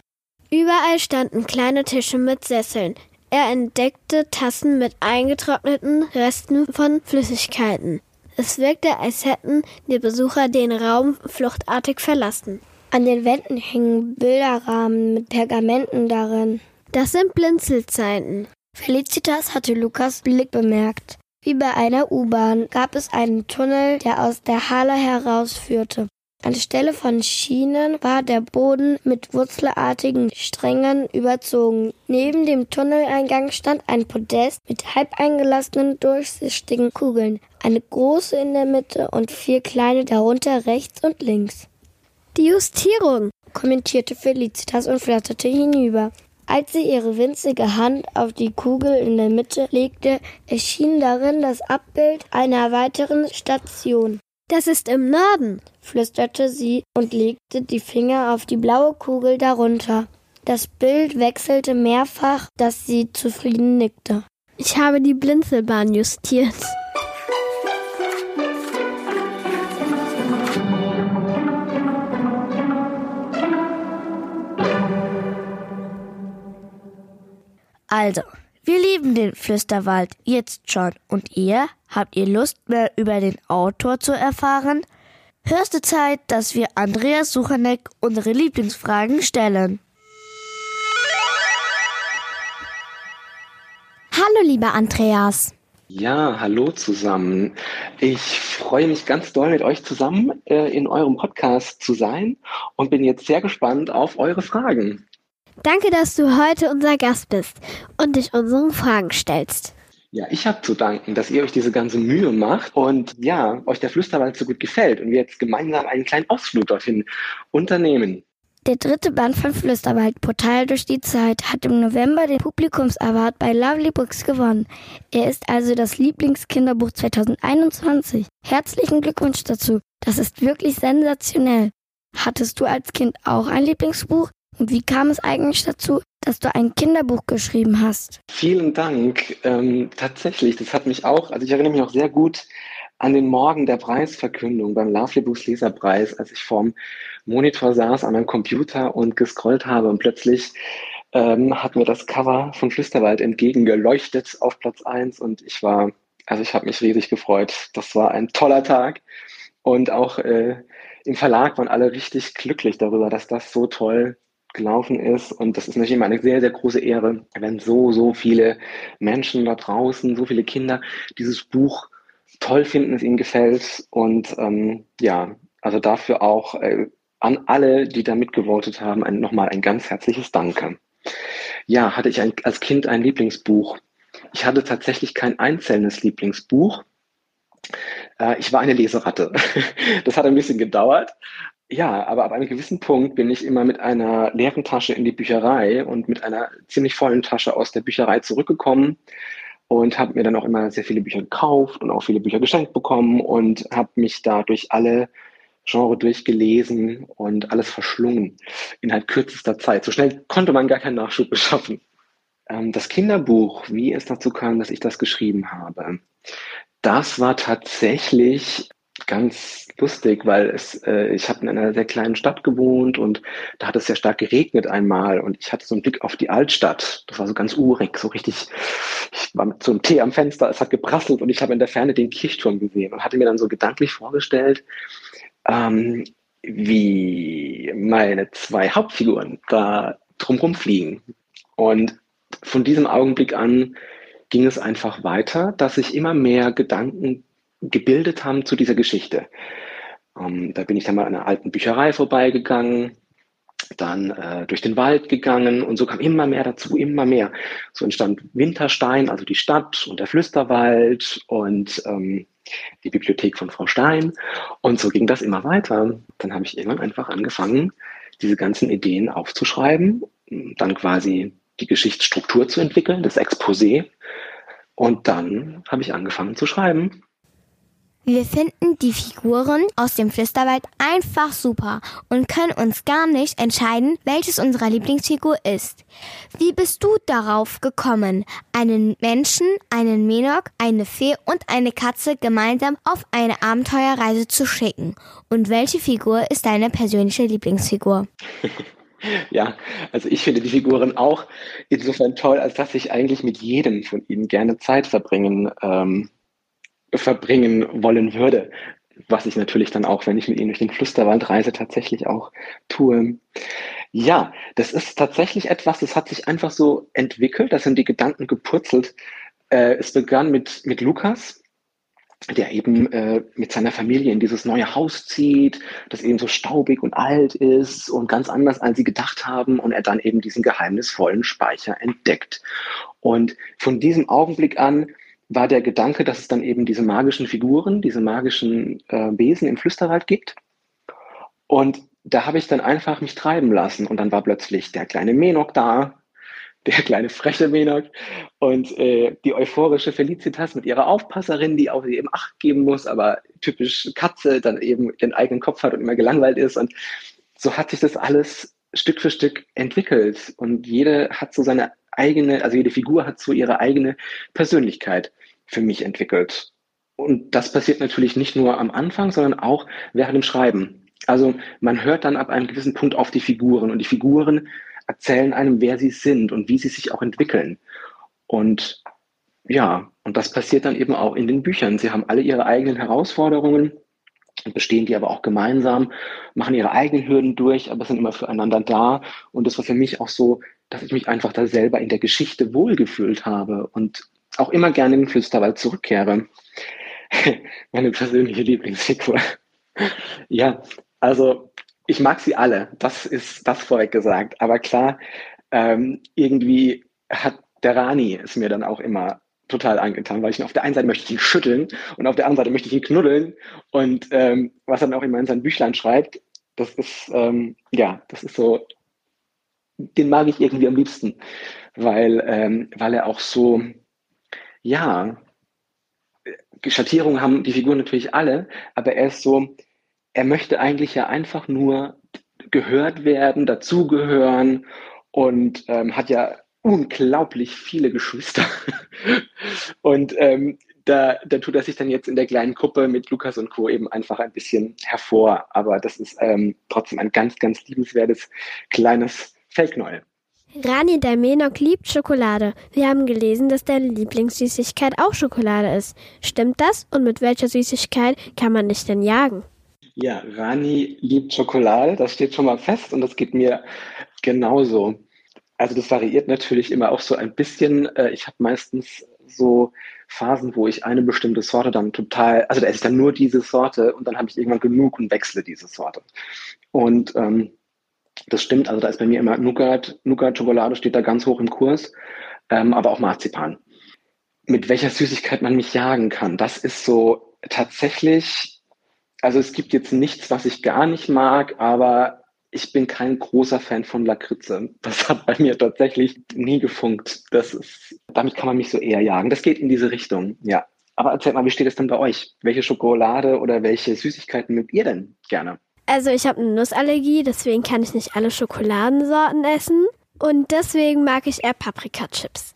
Überall standen kleine Tische mit Sesseln. Er entdeckte Tassen mit eingetrockneten Resten von Flüssigkeiten. Es wirkte, als hätten die Besucher den Raum fluchtartig verlassen.
An den Wänden hingen Bilderrahmen mit Pergamenten darin.
Das sind Blinzelzeiten.
Felicitas hatte Lukas Blick bemerkt. Wie bei einer U-Bahn gab es einen Tunnel, der aus der Halle herausführte. Anstelle von Schienen war der Boden mit wurzelartigen Strängen überzogen. Neben dem Tunneleingang stand ein Podest mit halb eingelassenen durchsichtigen Kugeln, eine große in der Mitte und vier kleine darunter rechts und links.
Die Justierung,
kommentierte Felicitas und flatterte hinüber. Als sie ihre winzige Hand auf die Kugel in der Mitte legte, erschien darin das Abbild einer weiteren Station.
Das ist im Norden,
flüsterte sie und legte die Finger auf die blaue Kugel darunter. Das Bild wechselte mehrfach, dass sie zufrieden nickte.
Ich habe die Blinzelbahn justiert.
Also, wir lieben den Flüsterwald jetzt schon. Und ihr? Habt ihr Lust, mehr über den Autor zu erfahren? Höchste Zeit, dass wir Andreas Suchanek unsere Lieblingsfragen stellen.
Hallo, lieber Andreas.
Ja, hallo zusammen. Ich freue mich ganz doll, mit euch zusammen äh, in eurem Podcast zu sein und bin jetzt sehr gespannt auf eure Fragen.
Danke, dass du heute unser Gast bist und dich unseren Fragen stellst.
Ja, ich habe zu danken, dass ihr euch diese ganze Mühe macht und ja, euch der Flüsterwald so gut gefällt und wir jetzt gemeinsam einen kleinen Ausflug dorthin unternehmen.
Der dritte Band von Flüsterwald, Portal durch die Zeit, hat im November den Publikumsaward bei Lovely Books gewonnen. Er ist also das Lieblingskinderbuch 2021. Herzlichen Glückwunsch dazu. Das ist wirklich sensationell. Hattest du als Kind auch ein Lieblingsbuch? Und wie kam es eigentlich dazu, dass du ein Kinderbuch geschrieben hast?
Vielen Dank. Ähm, tatsächlich, das hat mich auch, also ich erinnere mich auch sehr gut an den Morgen der Preisverkündung beim Lovely Books Leserpreis, als ich vorm Monitor saß an meinem Computer und gescrollt habe und plötzlich ähm, hat mir das Cover von Flüsterwald entgegengeleuchtet auf Platz 1 und ich war, also ich habe mich riesig gefreut. Das war ein toller Tag und auch äh, im Verlag waren alle richtig glücklich darüber, dass das so toll gelaufen ist. Und das ist natürlich immer eine sehr, sehr große Ehre, wenn so, so viele Menschen da draußen, so viele Kinder dieses Buch toll finden, es ihnen gefällt. Und ähm, ja, also dafür auch äh, an alle, die da mitgevotet haben, ein, nochmal ein ganz herzliches Danke. Ja, hatte ich ein, als Kind ein Lieblingsbuch. Ich hatte tatsächlich kein einzelnes Lieblingsbuch. Äh, ich war eine Leseratte. <laughs> Das hat ein bisschen gedauert, ja, aber ab einem gewissen Punkt bin ich immer mit einer leeren Tasche in die Bücherei und mit einer ziemlich vollen Tasche aus der Bücherei zurückgekommen und habe mir dann auch immer sehr viele Bücher gekauft und auch viele Bücher geschenkt bekommen und habe mich da durch alle Genre durchgelesen und alles verschlungen innerhalb kürzester Zeit. So schnell konnte man gar keinen Nachschub beschaffen. Ähm, das Kinderbuch, wie es dazu kam, dass ich das geschrieben habe, das war tatsächlich ganz lustig, weil es, äh, ich habe in einer sehr kleinen Stadt gewohnt und da hat es sehr stark geregnet einmal und ich hatte so einen Blick auf die Altstadt. Das war so ganz urig, so richtig. Ich war mit so einem Tee am Fenster, es hat geprasselt und ich habe in der Ferne den Kirchturm gesehen und hatte mir dann so gedanklich vorgestellt, ähm, wie meine zwei Hauptfiguren da drumherum fliegen. Und von diesem Augenblick an ging es einfach weiter, dass ich immer mehr Gedanken gebildet haben zu dieser Geschichte. Ähm, da bin ich dann mal an einer alten Bücherei vorbeigegangen, dann äh, durch den Wald gegangen und so kam immer mehr dazu, immer mehr. So entstand Winterstein, also die Stadt und der Flüsterwald und ähm, die Bibliothek von Frau Stein. Und so ging das immer weiter. Dann habe ich irgendwann einfach angefangen, diese ganzen Ideen aufzuschreiben, dann quasi die Geschichtsstruktur zu entwickeln, das Exposé. Und dann habe ich angefangen zu schreiben.
Wir finden die Figuren aus dem Flüsterwald einfach super und können uns gar nicht entscheiden, welches unserer Lieblingsfigur ist. Wie bist du darauf gekommen, einen Menschen, einen Menok, eine Fee und eine Katze gemeinsam auf eine Abenteuerreise zu schicken? Und welche Figur ist deine persönliche Lieblingsfigur? <laughs>
Ja, also ich finde die Figuren auch insofern toll, als dass ich eigentlich mit jedem von ihnen gerne Zeit verbringen ähm, verbringen wollen würde. Was ich natürlich dann auch, wenn ich mit ihnen durch den Flüsterwald reise, tatsächlich auch tue. Ja, das ist tatsächlich etwas, das hat sich einfach so entwickelt, das sind die Gedanken gepurzelt. Äh, es begann mit, mit Lukas, der eben äh, mit seiner Familie in dieses neue Haus zieht, das eben so staubig und alt ist und ganz anders, als sie gedacht haben, und er dann eben diesen geheimnisvollen Speicher entdeckt. Und von diesem Augenblick an war der Gedanke, dass es dann eben diese magischen Figuren, diese magischen äh, Wesen im Flüsterwald gibt. Und da habe ich dann einfach mich treiben lassen und dann war plötzlich der kleine Menok da, <laughs> der kleine freche Menok und äh, die euphorische Felicitas mit ihrer Aufpasserin, die sie eben Acht geben muss, aber typisch Katze dann eben den eigenen Kopf hat und immer gelangweilt ist. Und so hat sich das alles Stück für Stück entwickelt. Und jede hat so seine eigene, also jede Figur hat so ihre eigene Persönlichkeit für mich entwickelt. Und das passiert natürlich nicht nur am Anfang, sondern auch während dem Schreiben. Also man hört dann ab einem gewissen Punkt auf die Figuren und die Figuren erzählen einem, wer sie sind und wie sie sich auch entwickeln. Und ja, und das passiert dann eben auch in den Büchern. Sie haben alle ihre eigenen Herausforderungen, bestehen die aber auch gemeinsam, machen ihre eigenen Hürden durch, aber sind immer füreinander da. Und das war für mich auch so, dass ich mich einfach da selber in der Geschichte wohlgefühlt habe und auch immer gerne in den Flüsterwald zurückkehre. <laughs> Meine persönliche Lieblingsfigur. <laughs> ja, also ich mag sie alle, das ist das vorweg gesagt. Aber klar, ähm, irgendwie hat der Rani es mir dann auch immer total angetan, weil ich ihn auf der einen Seite möchte ich ihn schütteln und auf der anderen Seite möchte ich ihn knuddeln. Und ähm, was er dann auch immer in sein Büchlein schreibt, das ist, ähm, ja, das ist so, den mag ich irgendwie am liebsten, weil, ähm, weil er auch so, ja, Schattierungen haben die Figuren natürlich alle, aber er ist so, er möchte eigentlich ja einfach nur gehört werden, dazugehören und ähm, hat ja unglaublich viele Geschwister. <laughs> und ähm, da, da tut er sich dann jetzt in der kleinen Gruppe mit Lukas und Co. eben einfach ein bisschen hervor. Aber das ist ähm, trotzdem ein ganz, ganz liebenswertes kleines Neue.
Rani der Menok liebt Schokolade. Wir haben gelesen, dass deine Lieblingssüßigkeit auch Schokolade ist. Stimmt das? Und mit welcher Süßigkeit kann man dich denn jagen?
Ja, Rani liebt Schokolade, das steht schon mal fest und das geht mir genauso. Also das variiert natürlich immer auch so ein bisschen. Äh, ich habe meistens so Phasen, wo ich eine bestimmte Sorte dann total, also da esse ich dann nur diese Sorte und dann habe ich irgendwann genug und wechsle diese Sorte. Und ähm, das stimmt, also da ist bei mir immer Nougat, Nougat-Schokolade steht da ganz hoch im Kurs, ähm, aber auch Marzipan. Mit welcher Süßigkeit man mich jagen kann, das ist so tatsächlich also es gibt jetzt nichts, was ich gar nicht mag, aber ich bin kein großer Fan von Lakritze. Das hat bei mir tatsächlich nie gefunkt. Das ist, damit kann man mich so eher jagen. Das geht in diese Richtung, ja. Aber erzählt mal, wie steht es denn bei euch? Welche Schokolade oder welche Süßigkeiten mögt ihr denn gerne?
Also ich habe eine Nussallergie, deswegen kann ich nicht alle Schokoladensorten essen. Und deswegen mag ich eher Paprika-Chips.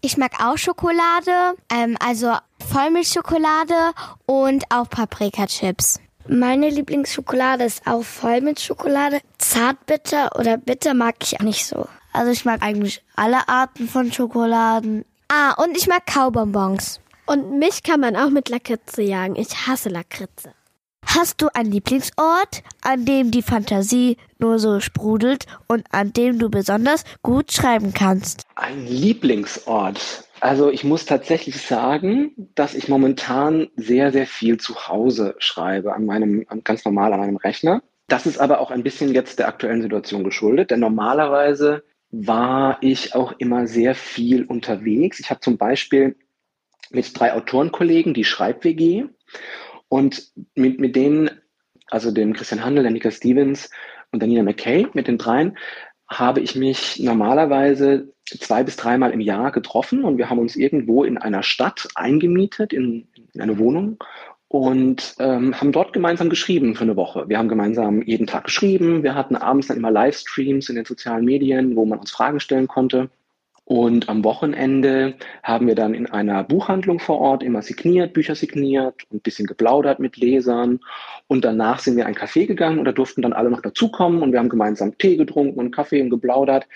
Ich mag auch Schokolade, ähm, also Vollmilchschokolade und auch Paprika-Chips.
Meine Lieblingsschokolade ist auch Vollmilchschokolade. Zartbitter oder bitter mag ich auch nicht so.
Also ich mag eigentlich alle Arten von Schokoladen.
Ah, und ich mag Kaubonbons.
Und mich kann man auch mit Lakritze jagen. Ich hasse Lakritze.
Hast du einen Lieblingsort, an dem die Fantasie nur so sprudelt und an dem du besonders gut schreiben kannst?
Ein Lieblingsort. Also ich muss tatsächlich sagen, dass ich momentan sehr, sehr viel zu Hause schreibe, an meinem, ganz normal an meinem Rechner. Das ist aber auch ein bisschen jetzt der aktuellen Situation geschuldet, denn normalerweise war ich auch immer sehr viel unterwegs. Ich habe zum Beispiel mit drei Autorenkollegen die Schreib-WG und mit, mit denen, also dem Christian Handel, der Nika Stevens und der Nina McKay, mit den dreien, habe ich mich normalerweise zwei bis dreimal im Jahr getroffen und wir haben uns irgendwo in einer Stadt eingemietet, in, in eine Wohnung und ähm, haben dort gemeinsam geschrieben für eine Woche. Wir haben gemeinsam jeden Tag geschrieben. Wir hatten abends dann immer Livestreams in den sozialen Medien, wo man uns Fragen stellen konnte. Und am Wochenende haben wir dann in einer Buchhandlung vor Ort immer signiert, Bücher signiert und ein bisschen geplaudert mit Lesern. Und danach sind wir in ein Café gegangen und da durften dann alle noch dazukommen und wir haben gemeinsam Tee getrunken und Kaffee und geplaudert.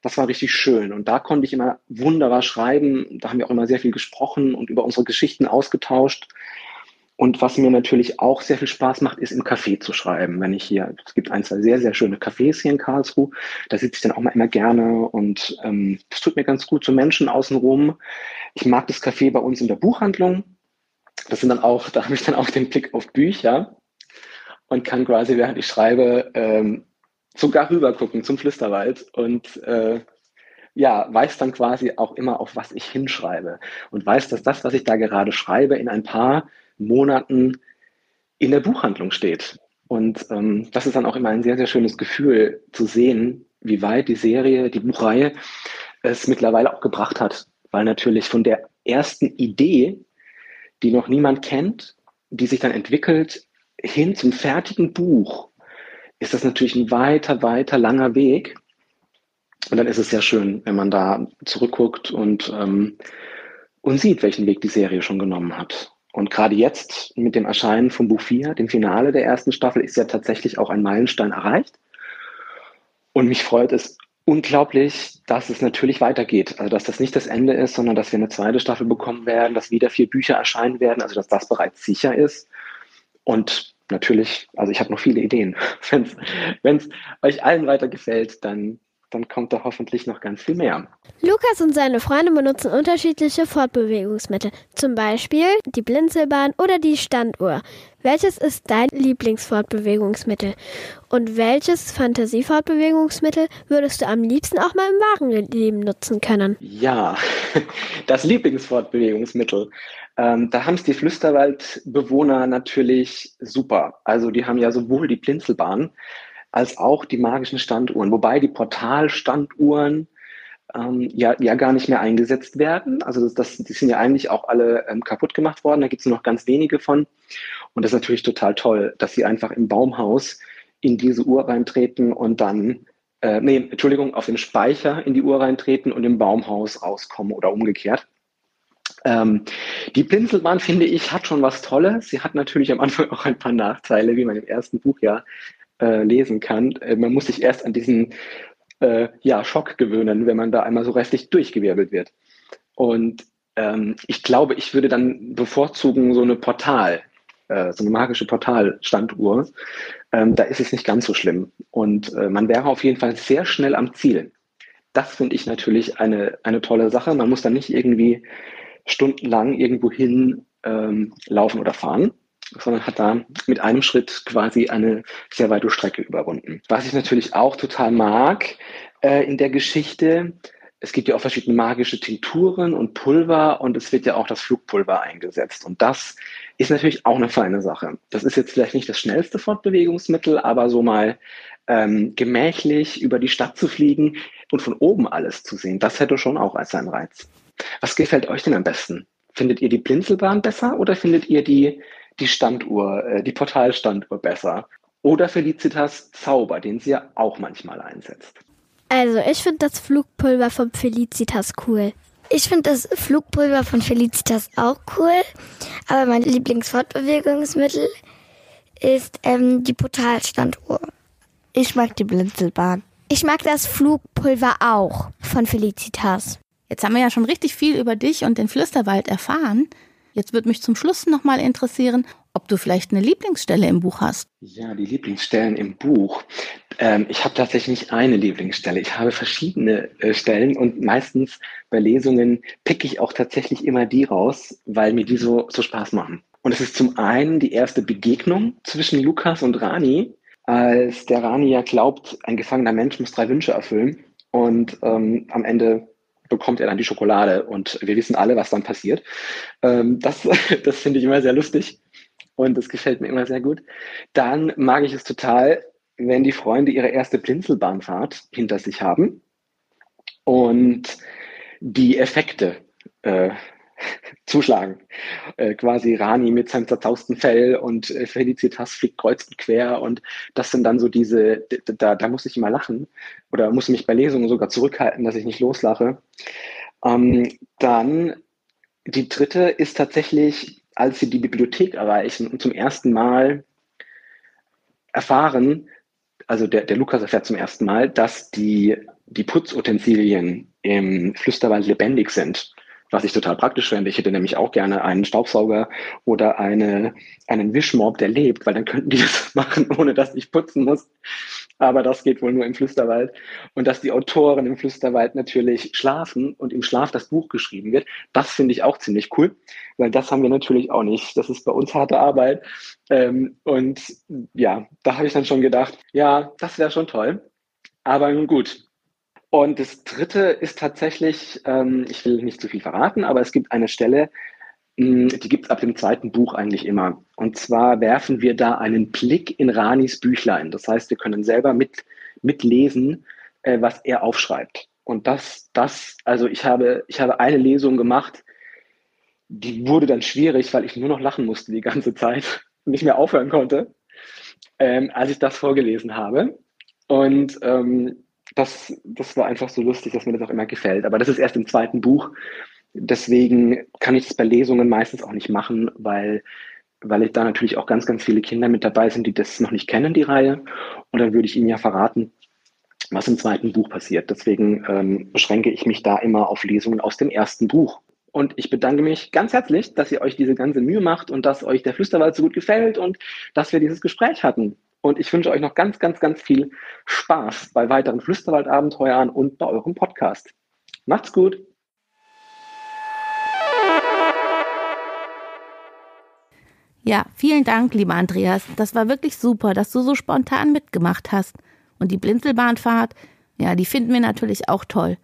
Das war richtig schön. Und da konnte ich immer wunderbar schreiben. Da haben wir auch immer sehr viel gesprochen und über unsere Geschichten ausgetauscht. Und was mir natürlich auch sehr viel Spaß macht, ist im Café zu schreiben. Wenn ich hier, es gibt ein, zwei sehr, sehr schöne Cafés hier in Karlsruhe, da sitze ich dann auch mal immer gerne und ähm, tut mir ganz gut, so Menschen außenrum. Ich mag das Café bei uns in der Buchhandlung. das sind dann auch, da habe ich dann auch den Blick auf Bücher und kann quasi, während ich schreibe, ähm, sogar rüber gucken zum Flüsterwald und äh, ja, weiß dann quasi auch immer, auf was ich hinschreibe und weiß, dass das, was ich da gerade schreibe, in ein paar Monaten in der Buchhandlung steht. Und ähm, das ist dann auch immer ein sehr, sehr schönes Gefühl zu sehen, wie weit die Serie, die Buchreihe es mittlerweile auch gebracht hat. Weil natürlich von der ersten Idee, die noch niemand kennt, die sich dann entwickelt, hin zum fertigen Buch, ist das natürlich ein weiter, weiter langer Weg. Und dann ist es sehr schön, wenn man da zurückguckt und, ähm, und sieht, welchen Weg die Serie schon genommen hat. Und gerade jetzt mit dem Erscheinen von Buch 4, dem Finale der ersten Staffel, ist ja tatsächlich auch ein Meilenstein erreicht. Und mich freut es unglaublich, dass es natürlich weitergeht. Also dass das nicht das Ende ist, sondern dass wir eine zweite Staffel bekommen werden, dass wieder vier Bücher erscheinen werden, also dass das bereits sicher ist. Und natürlich, also ich habe noch viele Ideen. <laughs> Wenn es euch allen weiter gefällt, dann dann kommt da hoffentlich noch ganz viel mehr.
Lukas und seine Freunde benutzen unterschiedliche Fortbewegungsmittel, zum Beispiel die Blinzelbahn oder die Standuhr. Welches ist dein Lieblingsfortbewegungsmittel? Und welches Fantasiefortbewegungsmittel würdest du am liebsten auch mal im wahren Leben nutzen können?
Ja, <laughs> das Lieblingsfortbewegungsmittel. Ähm, da haben es die Flüsterwaldbewohner natürlich super. Also die haben ja sowohl die Blinzelbahn als auch die magischen Standuhren, wobei die Portalstanduhren ähm, ja, ja gar nicht mehr eingesetzt werden. Also das, das, die sind ja eigentlich auch alle ähm, kaputt gemacht worden. Da gibt es nur noch ganz wenige von. Und das ist natürlich total toll, dass sie einfach im Baumhaus in diese Uhr reintreten und dann, äh, nee, Entschuldigung, auf den Speicher in die Uhr reintreten und im Baumhaus rauskommen oder umgekehrt. Ähm, die Blinzelbahn, finde ich, hat schon was Tolles. Sie hat natürlich am Anfang <laughs> auch ein paar Nachteile, wie man im ersten Buch ja äh, lesen kann. Äh, man muss sich erst an diesen äh, ja, Schock gewöhnen, wenn man da einmal so restlich durchgewirbelt wird. Und ähm, ich glaube, ich würde dann bevorzugen so eine Portal, äh, so eine magische Portalstanduhr. Ähm, da ist es nicht ganz so schlimm. Und man wäre auf jeden Fall sehr schnell am Ziel. Das finde ich natürlich eine, eine tolle Sache. Man muss dann nicht irgendwie stundenlang irgendwo hin ähm, laufen oder fahren, sondern hat da mit einem Schritt quasi eine sehr weite Strecke überwunden. Was ich natürlich auch total mag äh, in der Geschichte, es gibt ja auch verschiedene magische Tinkturen und Pulver und es wird ja auch das Flugpulver eingesetzt. Und das ist natürlich auch eine feine Sache. Das ist jetzt vielleicht nicht das schnellste Fortbewegungsmittel, aber so mal ähm, gemächlich über die Stadt zu fliegen und von oben alles zu sehen, das hätte schon auch als seinen Reiz. Was gefällt euch denn am besten? Findet ihr die Blinzelbahn besser oder findet ihr die die Standuhr, äh, die Portalstanduhr besser. Oder Felicitas Zauber, den sie ja auch manchmal einsetzt.
Also, ich finde das Flugpulver von Felicitas cool.
Ich finde das Flugpulver von Felicitas auch cool, aber mein Lieblingsfortbewegungsmittel ist ähm, die Portalstanduhr.
Ich mag die Blinzelbahn.
Ich mag das Flugpulver auch von Felicitas.
Jetzt haben wir ja schon richtig viel über dich und den Flüsterwald erfahren. Jetzt würde mich zum Schluss nochmal interessieren, ob du vielleicht eine Lieblingsstelle im Buch hast.
Ja, die Lieblingsstellen im Buch. Ähm, ich habe tatsächlich nicht eine Lieblingsstelle. Ich habe verschiedene äh, Stellen und meistens bei Lesungen picke ich auch tatsächlich immer die raus, weil mir die so, so Spaß machen. Und es ist zum einen die erste Begegnung zwischen Lukas und Rani, als der Rani ja glaubt, ein gefangener Mensch muss drei Wünsche erfüllen. Und ähm, am Ende bekommt er dann die Schokolade und wir wissen alle, was dann passiert. Ähm, das <laughs> das finde ich immer sehr lustig und das gefällt mir immer sehr gut. Dann mag ich es total, wenn die Freunde ihre erste Blinzelbahnfahrt hinter sich haben und die Effekte äh, <laughs> zuschlagen. Äh, quasi Rani mit seinem zerzausten Fell und äh, Felicitas fliegt kreuz und quer und das sind dann so diese, da, da muss ich immer lachen oder muss mich bei Lesungen sogar zurückhalten, dass ich nicht loslache. Ähm, dann die dritte ist tatsächlich, als sie die Bibliothek erreichen und zum ersten Mal erfahren, also der, der Lukas erfährt zum ersten Mal, dass die, die Putzutensilien im Flüsterwald lebendig sind was ich total praktisch fände. Ich hätte nämlich auch gerne einen Staubsauger oder eine, einen Wischmob, der lebt, weil dann könnten die <laughs> das machen, ohne dass ich putzen muss. aber das geht wohl nur im Flüsterwald. Und dass die Autoren im Flüsterwald natürlich schlafen und im Schlaf das Buch geschrieben wird, das finde ich auch ziemlich cool, weil das haben wir natürlich auch nicht. Das ist bei uns harte Arbeit. Ähm, und ja, da habe ich dann schon gedacht, ja, das wäre schon toll. Aber nun gut. Und das dritte ist tatsächlich, ähm, ich will nicht zu viel verraten, aber es gibt eine Stelle, hm, die gibt es ab dem zweiten Buch eigentlich immer. Und zwar werfen wir da einen Blick in Ranis Büchlein. Das heißt, wir können selber mit, mitlesen, äh, was er aufschreibt. Und das, das, also ich habe, ich habe eine Lesung gemacht, die wurde dann schwierig, weil ich nur noch lachen musste die ganze Zeit nicht mehr aufhören konnte, ähm, als ich das vorgelesen habe. Und ähm, das, das war einfach so lustig, dass mir das auch immer gefällt. Aber das ist erst im zweiten Buch. Deswegen kann ich das bei Lesungen meistens auch nicht machen, weil, weil da natürlich auch ganz, ganz viele Kinder mit dabei sind, die das noch nicht kennen, die Reihe. Und dann würde ich ihnen ja verraten, was im zweiten Buch passiert. Deswegen ähm, beschränke ich mich da immer auf Lesungen aus dem ersten Buch. Und ich bedanke mich ganz herzlich, dass ihr euch diese ganze Mühe macht und dass euch der Flüsterwald so gut gefällt und dass wir dieses Gespräch hatten. Und ich wünsche euch noch ganz, ganz, ganz viel Spaß bei weiteren Flüsterwald-Abenteuern und bei eurem Podcast. Macht's gut!
Ja, vielen Dank, lieber Andreas. Das war wirklich super, dass du so spontan mitgemacht hast. Und die Blinzelbahnfahrt, ja, die finden wir natürlich auch toll.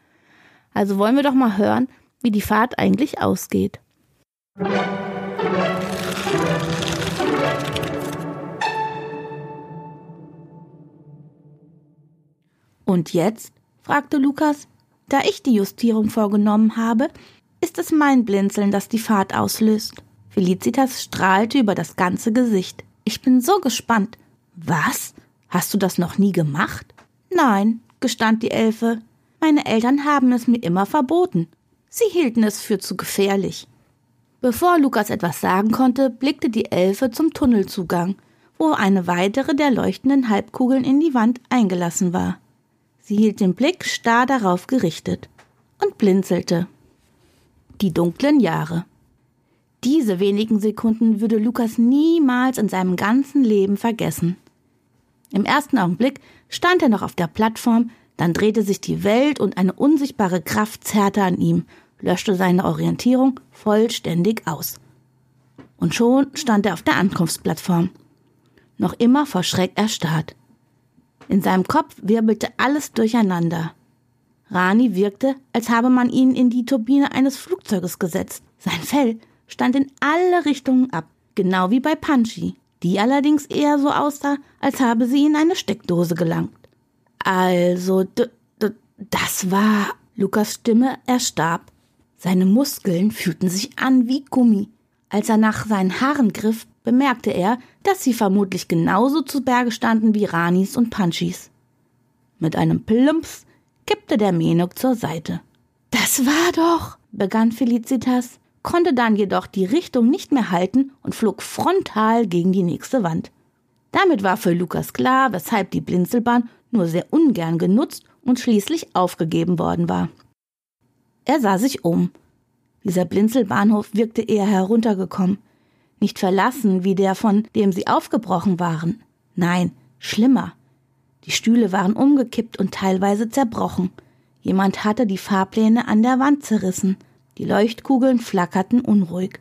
Also wollen wir doch mal hören, wie die Fahrt eigentlich ausgeht. Und jetzt? fragte Lukas. Da ich die Justierung vorgenommen habe, ist es mein Blinzeln, das die Fahrt auslöst. Felicitas strahlte über das ganze Gesicht. Ich bin so gespannt. Was? Hast du das noch nie gemacht? Nein, gestand die Elfe. Meine Eltern haben es mir immer verboten. Sie hielten es für zu gefährlich. Bevor Lukas etwas sagen konnte, blickte die Elfe zum Tunnelzugang, wo eine weitere der leuchtenden Halbkugeln in die Wand eingelassen war. Sie hielt den Blick starr darauf gerichtet und blinzelte. Die dunklen Jahre. Diese wenigen Sekunden würde Lukas niemals in seinem ganzen Leben vergessen. Im ersten Augenblick stand er noch auf der Plattform, dann drehte sich die Welt und eine unsichtbare Kraft zerrte an ihm, löschte seine Orientierung vollständig aus. Und schon stand er auf der Ankunftsplattform. Noch immer vor Schreck erstarrt. In seinem Kopf wirbelte alles durcheinander. Rani wirkte, als habe man ihn in die Turbine eines Flugzeuges gesetzt. Sein Fell stand in alle Richtungen ab, genau wie bei Punchy, die allerdings eher so aussah, als habe sie in eine Steckdose gelangt. Also, das war. Lukas Stimme erstarb. Seine Muskeln fühlten sich an wie Gummi. Als er nach seinen Haaren griff, bemerkte er, dass sie vermutlich genauso zu Berge standen wie Ranis und Punchys. Mit einem Plumps kippte der Menok zur Seite. Das war doch, begann Felicitas konnte dann jedoch die Richtung nicht mehr halten und flog frontal gegen die nächste Wand. Damit war für Lukas klar, weshalb die Blinzelbahn nur sehr ungern genutzt und schließlich aufgegeben worden war. Er sah sich um. Dieser Blinzelbahnhof wirkte eher heruntergekommen, nicht verlassen wie der, von dem sie aufgebrochen waren. Nein, schlimmer. Die Stühle waren umgekippt und teilweise zerbrochen. Jemand hatte die Fahrpläne an der Wand zerrissen. Die Leuchtkugeln flackerten unruhig.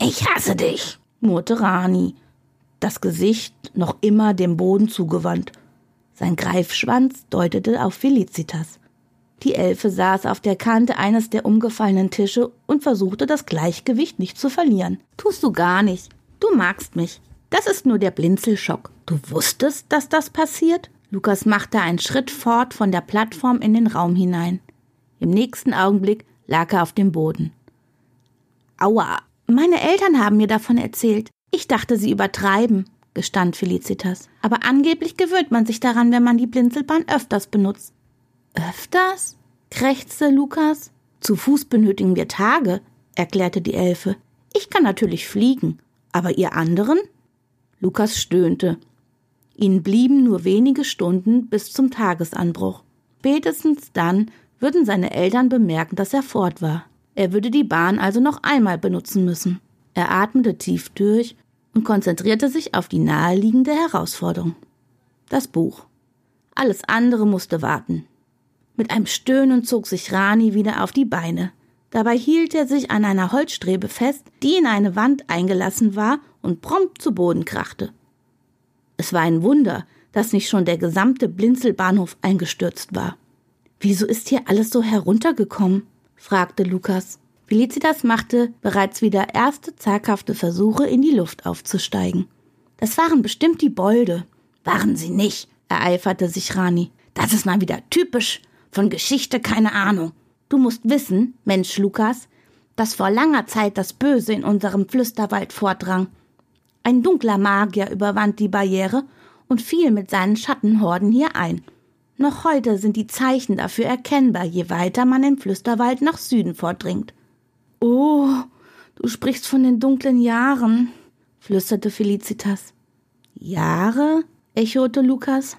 Ich hasse dich, murrte Rani, das Gesicht noch immer dem Boden zugewandt. Sein Greifschwanz deutete auf Felicitas. Die Elfe saß auf der Kante eines der umgefallenen Tische und versuchte das Gleichgewicht nicht zu verlieren. Tust du gar nicht. Du magst mich. Das ist nur der Blinzelschock. Du wusstest, dass das passiert? Lukas machte einen Schritt fort von der Plattform in den Raum hinein. Im nächsten Augenblick lag er auf dem Boden. Aua, meine Eltern haben mir davon erzählt. Ich dachte, sie übertreiben, gestand Felicitas. Aber angeblich gewöhnt man sich daran, wenn man die Blinzelbahn öfters benutzt. Öfters? krächzte Lukas. Zu Fuß benötigen wir Tage, erklärte die Elfe. Ich kann natürlich fliegen, aber ihr anderen? Lukas stöhnte. Ihnen blieben nur wenige Stunden bis zum Tagesanbruch. Spätestens dann würden seine Eltern bemerken, dass er fort war. Er würde die Bahn also noch einmal benutzen müssen. Er atmete tief durch und konzentrierte sich auf die naheliegende Herausforderung. Das Buch. Alles andere musste warten. Mit einem Stöhnen zog sich Rani wieder auf die Beine. Dabei hielt er sich an einer Holzstrebe fest, die in eine Wand eingelassen war und prompt zu Boden krachte. Es war ein Wunder, dass nicht schon der gesamte Blinzelbahnhof eingestürzt war. Wieso ist hier alles so heruntergekommen? fragte Lukas. Felicitas machte bereits wieder erste zaghafte Versuche, in die Luft aufzusteigen. Das waren bestimmt die Bolde. Waren sie nicht, ereiferte sich Rani. Das ist mal wieder typisch. Von Geschichte keine Ahnung. Du musst wissen, Mensch Lukas, dass vor langer Zeit das Böse in unserem Flüsterwald vordrang. Ein dunkler Magier überwand die Barriere und fiel mit seinen Schattenhorden hier ein. Noch heute sind die Zeichen dafür erkennbar, je weiter man im Flüsterwald nach Süden vordringt. Oh, du sprichst von den dunklen Jahren, flüsterte Felicitas. Jahre? echote Lukas.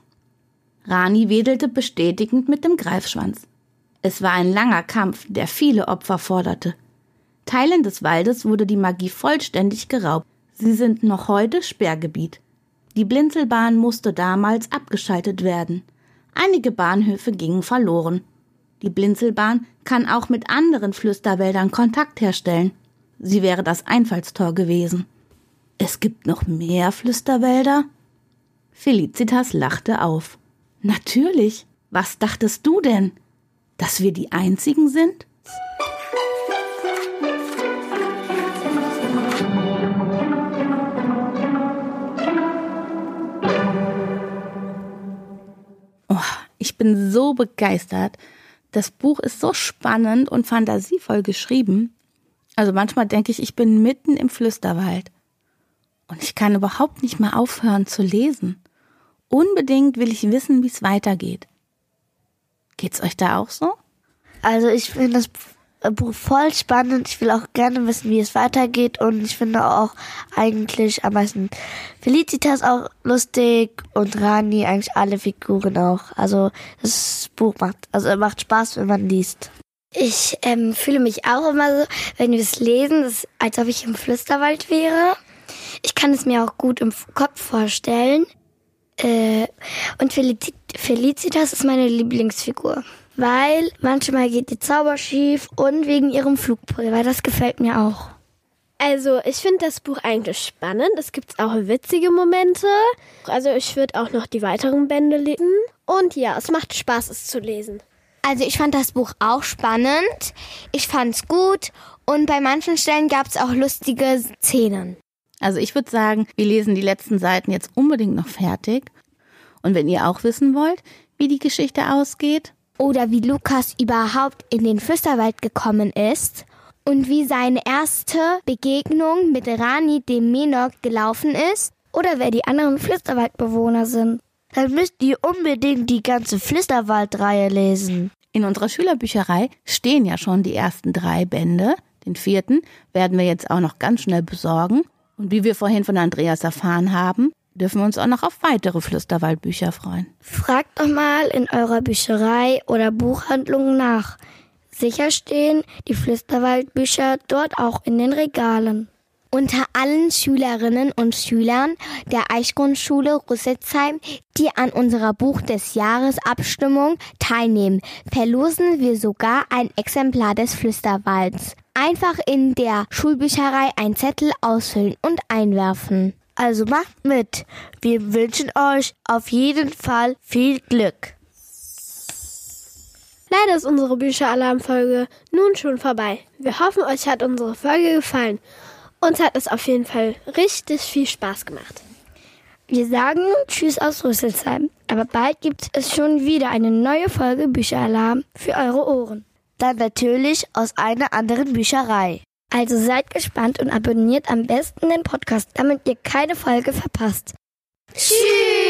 Rani wedelte bestätigend mit dem Greifschwanz. Es war ein langer Kampf, der viele Opfer forderte. Teilen des Waldes wurde die Magie vollständig geraubt. Sie sind noch heute Sperrgebiet. Die Blinzelbahn musste damals abgeschaltet werden. Einige Bahnhöfe gingen verloren. Die Blinzelbahn kann auch mit anderen Flüsterwäldern Kontakt herstellen. Sie wäre das Einfallstor gewesen. Es gibt noch mehr Flüsterwälder? Felicitas lachte auf. Natürlich. Was dachtest du denn? dass wir die Einzigen sind? Oh, ich bin so begeistert. Das Buch ist so spannend und fantasievoll geschrieben. Also manchmal denke ich, ich bin mitten im Flüsterwald. Und ich kann überhaupt nicht mehr aufhören zu lesen. Unbedingt will ich wissen, wie es weitergeht. Geht's euch da auch so?
Also ich finde das Buch voll spannend. Ich will auch gerne wissen, wie es weitergeht. Und ich finde auch eigentlich am meisten Felicitas auch lustig und Rani eigentlich alle Figuren auch. Also das Buch macht, also macht Spaß, wenn man liest.
Ich ähm, fühle mich auch immer so, wenn wir es lesen, das, als ob ich im Flüsterwald wäre. Ich kann es mir auch gut im Kopf vorstellen. Äh, und Felicitas ist meine Lieblingsfigur. Weil manchmal geht die Zauber schief und wegen ihrem Flugpulver. Das gefällt mir auch.
Also, ich finde das Buch eigentlich spannend. Es gibt auch witzige Momente. Also, ich würde auch noch die weiteren Bände lesen. Und ja, es macht Spaß, es zu lesen.
Also, ich fand das Buch auch spannend. Ich fand's gut. Und bei manchen Stellen gab es auch lustige Szenen.
Also ich würde sagen, wir lesen die letzten Seiten jetzt unbedingt noch fertig. Und wenn ihr auch wissen wollt, wie die Geschichte ausgeht,
oder wie Lukas überhaupt in den Flüsterwald gekommen ist und wie seine erste Begegnung mit Rani dem Menok gelaufen ist
oder wer die anderen Flüsterwaldbewohner sind.
Dann müsst ihr unbedingt die ganze Flüsterwaldreihe lesen.
In unserer Schülerbücherei stehen ja schon die ersten drei Bände. Den vierten werden wir jetzt auch noch ganz schnell besorgen. Und wie wir vorhin von Andreas erfahren haben, dürfen wir uns auch noch auf weitere Flüsterwaldbücher freuen.
Fragt doch mal in eurer Bücherei oder Buchhandlung nach. Sicher stehen die Flüsterwaldbücher dort auch in den Regalen.
Unter allen Schülerinnen und Schülern der Eichgrundschule Rüsselsheim, die an unserer Buch des Jahres Abstimmung teilnehmen, verlosen wir sogar ein Exemplar des Flüsterwalds. Einfach in der Schulbücherei ein Zettel ausfüllen und einwerfen.
Also macht mit. Wir wünschen euch auf jeden Fall viel Glück.
Leider ist unsere Bücheralarmfolge nun schon vorbei. Wir hoffen, euch hat unsere Folge gefallen. Uns hat es auf jeden Fall richtig viel Spaß gemacht.
Wir sagen Tschüss aus Rüsselsheim, aber bald gibt es schon wieder eine neue Folge Bücheralarm für eure Ohren.
Dann natürlich aus einer anderen Bücherei.
Also seid gespannt und abonniert am besten den Podcast, damit ihr keine Folge verpasst.
Tschüss!